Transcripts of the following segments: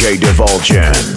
DJ Divulgence.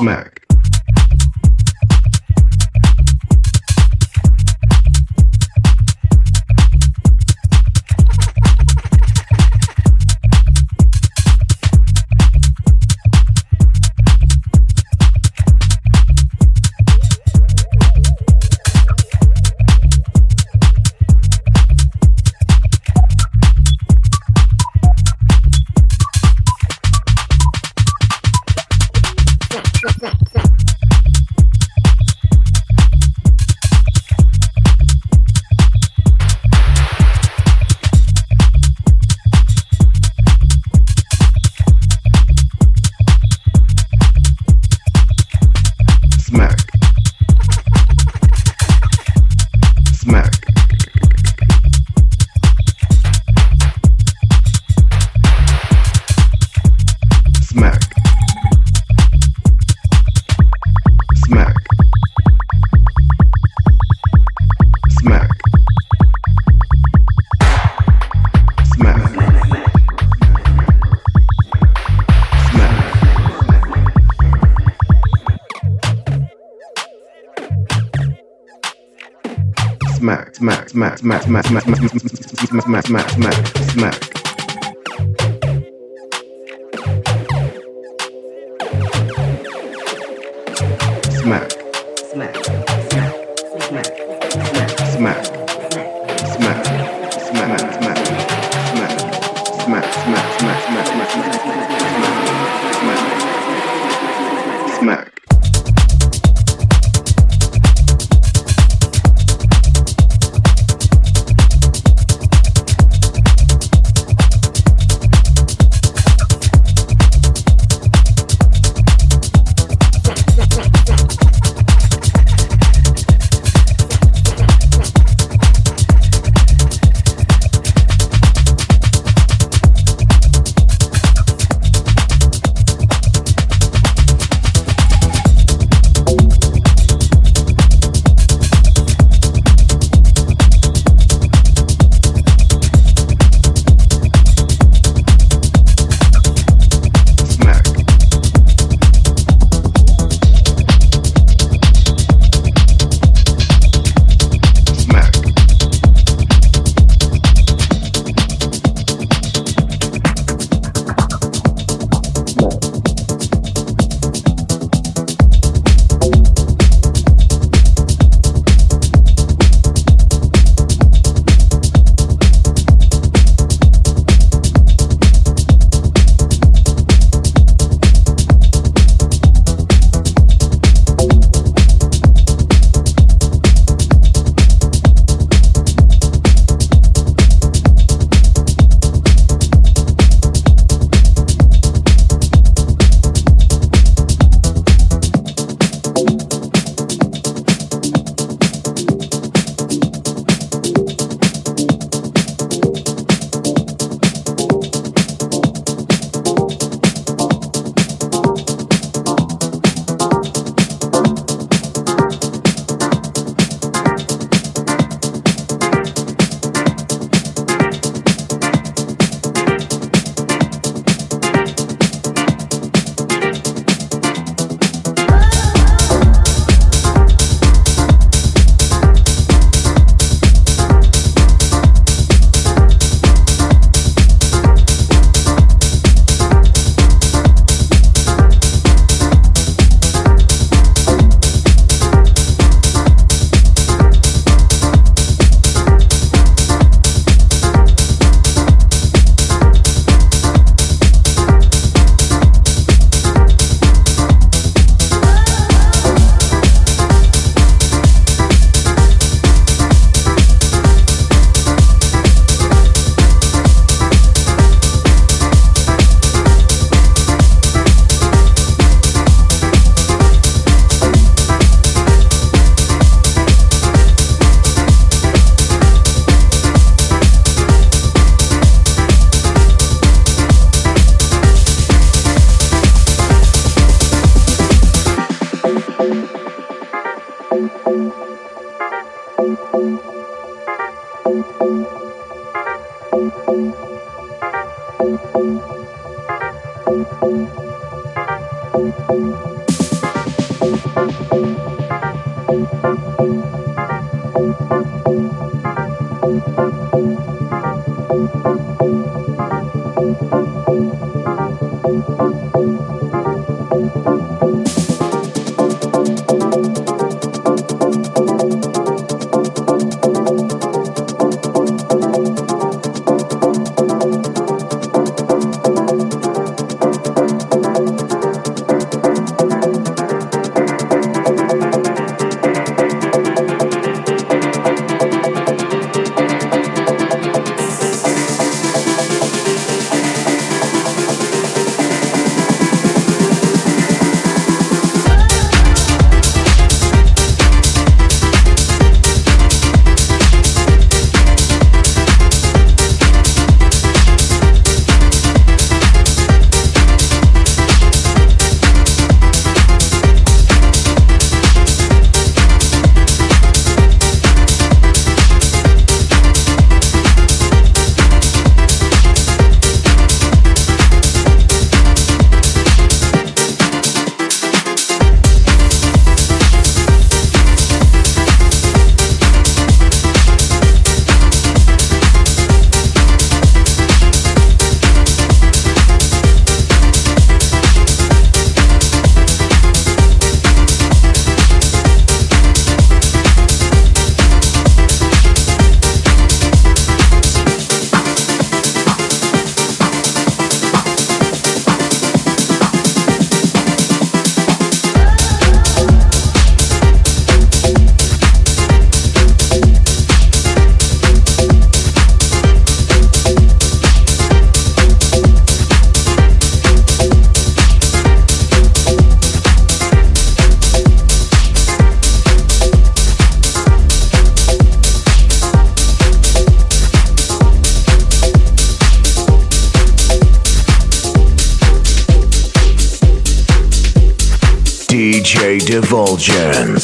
Mac. Divulgence.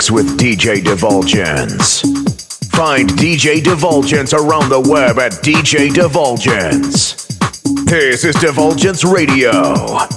Mix with DJ Divulgence. Find DJ Divulgence around the web at DJ Divulgence. This is Divulgence Radio.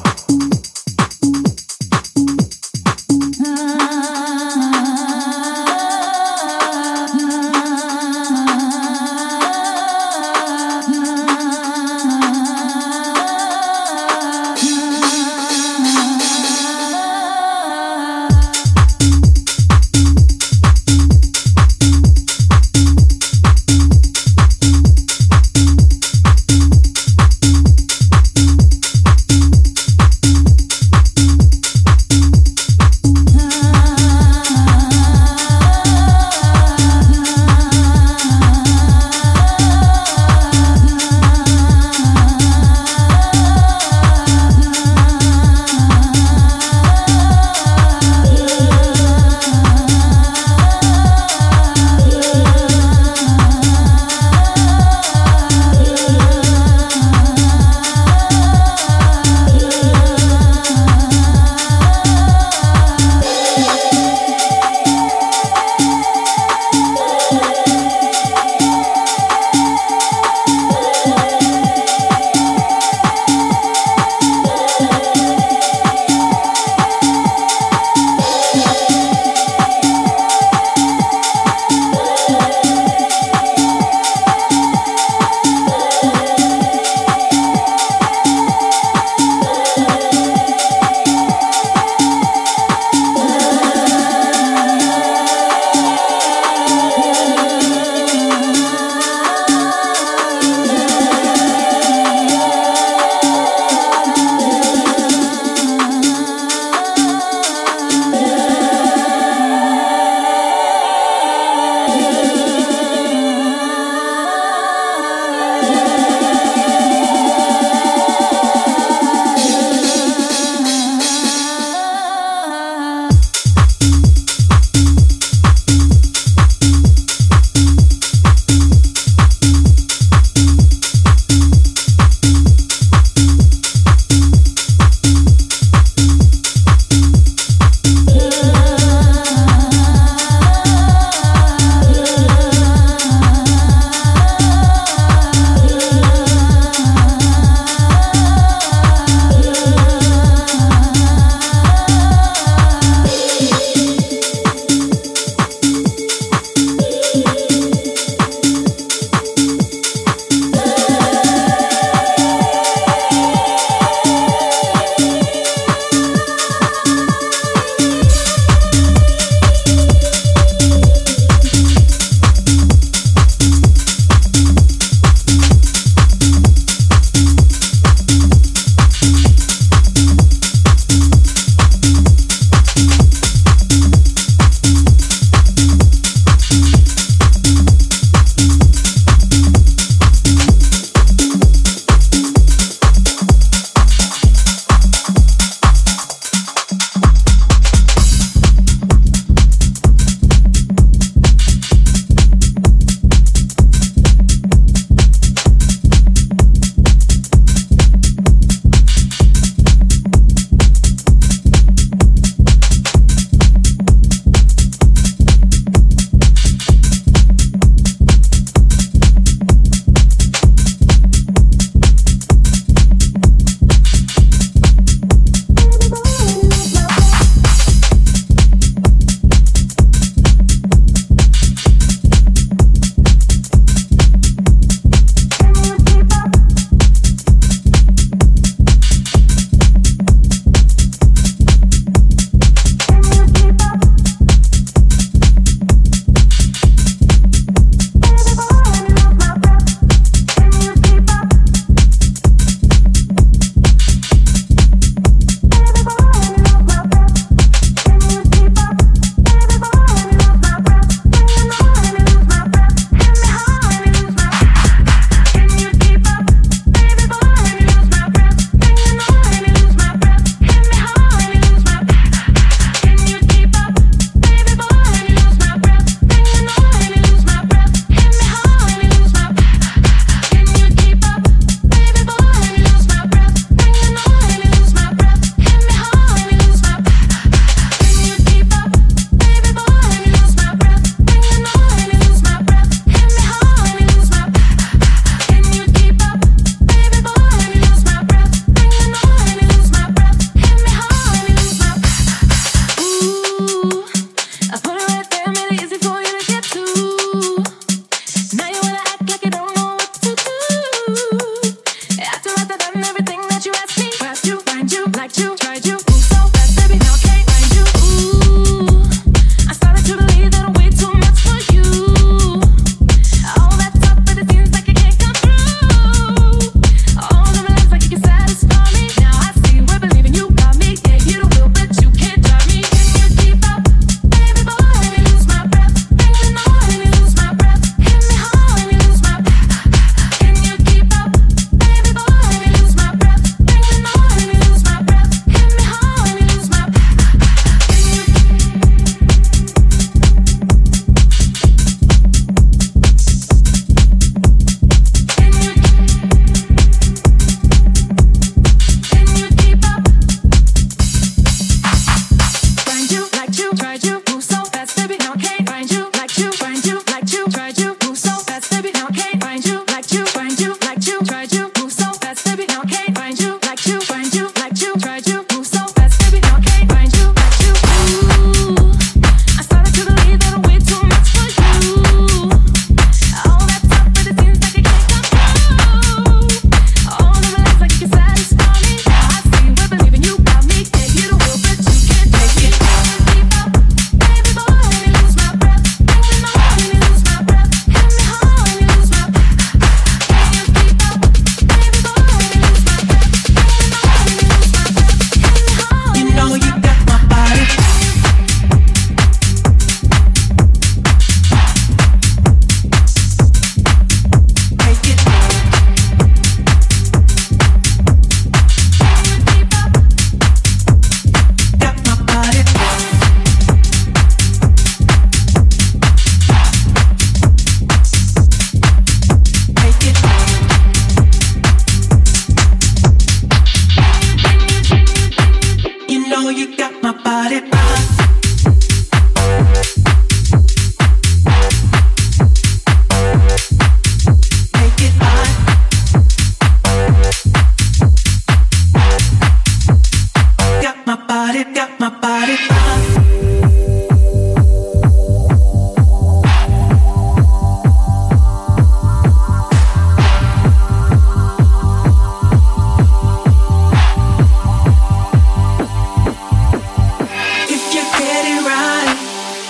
get it right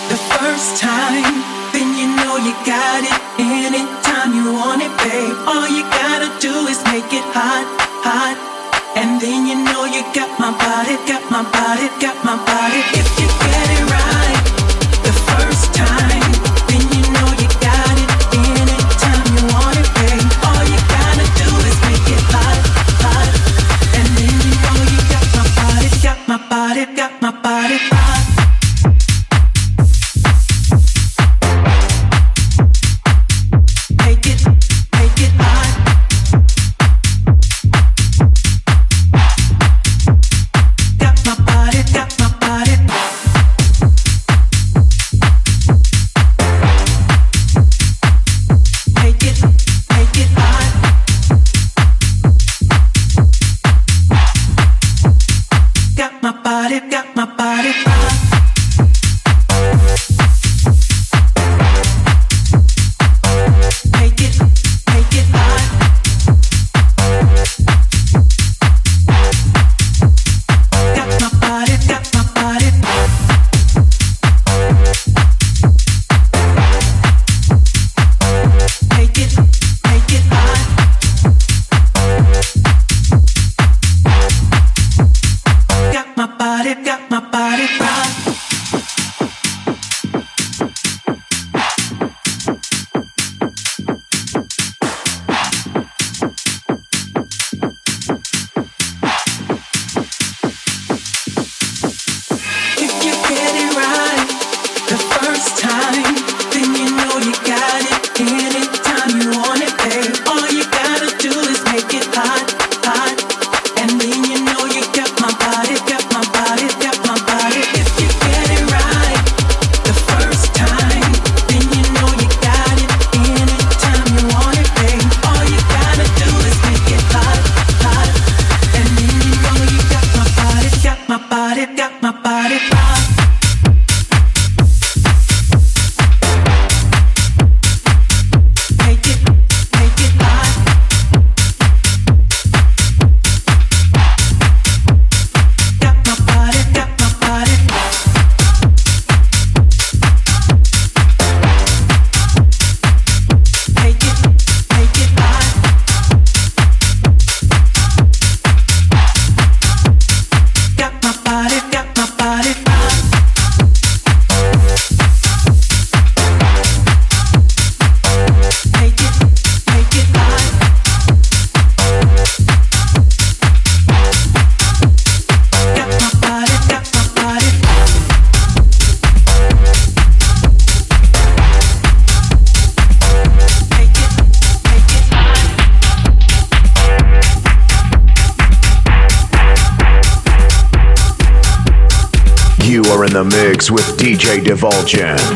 the first time, then you know you got it. Anytime you want it, babe, all you gotta do is make it hot, hot. And then you know you got my body, got my body, got my body. If you get it right. Divulgent.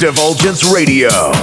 Divulgence Radio.